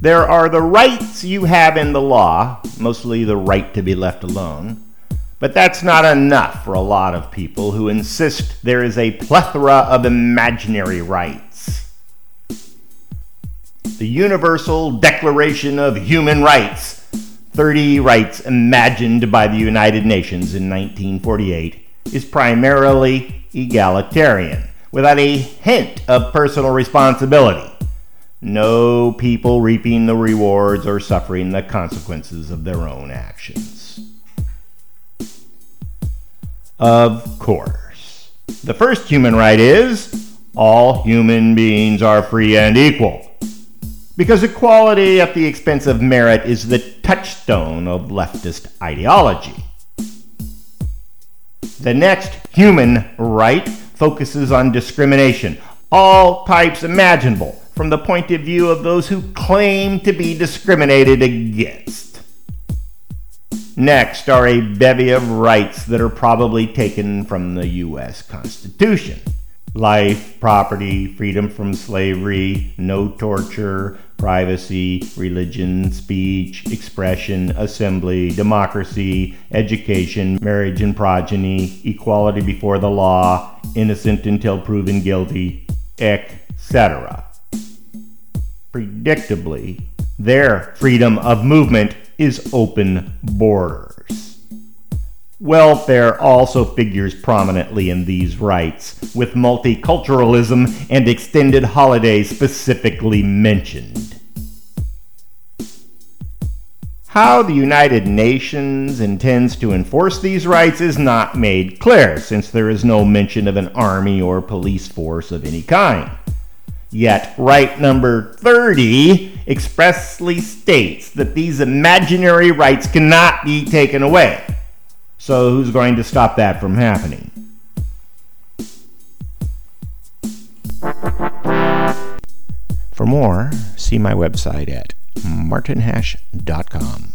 There are the rights you have in the law, mostly the right to be left alone, but that's not enough for a lot of people who insist there is a plethora of imaginary rights. The Universal Declaration of Human Rights, 30 rights imagined by the United Nations in 1948, is primarily egalitarian, without a hint of personal responsibility. No people reaping the rewards or suffering the consequences of their own actions. Of course. The first human right is all human beings are free and equal. Because equality at the expense of merit is the touchstone of leftist ideology. The next human right focuses on discrimination, all types imaginable, from the point of view of those who claim to be discriminated against. Next are a bevy of rights that are probably taken from the U.S. Constitution life, property, freedom from slavery, no torture, privacy, religion, speech, expression, assembly, democracy, education, marriage and progeny, equality before the law, innocent until proven guilty, etc. Predictably, their freedom of movement is open borders. Welfare also figures prominently in these rights, with multiculturalism and extended holidays specifically mentioned. How the United Nations intends to enforce these rights is not made clear, since there is no mention of an army or police force of any kind. Yet, right number 30 expressly states that these imaginary rights cannot be taken away. So, who's going to stop that from happening? For more, see my website at martinhash.com.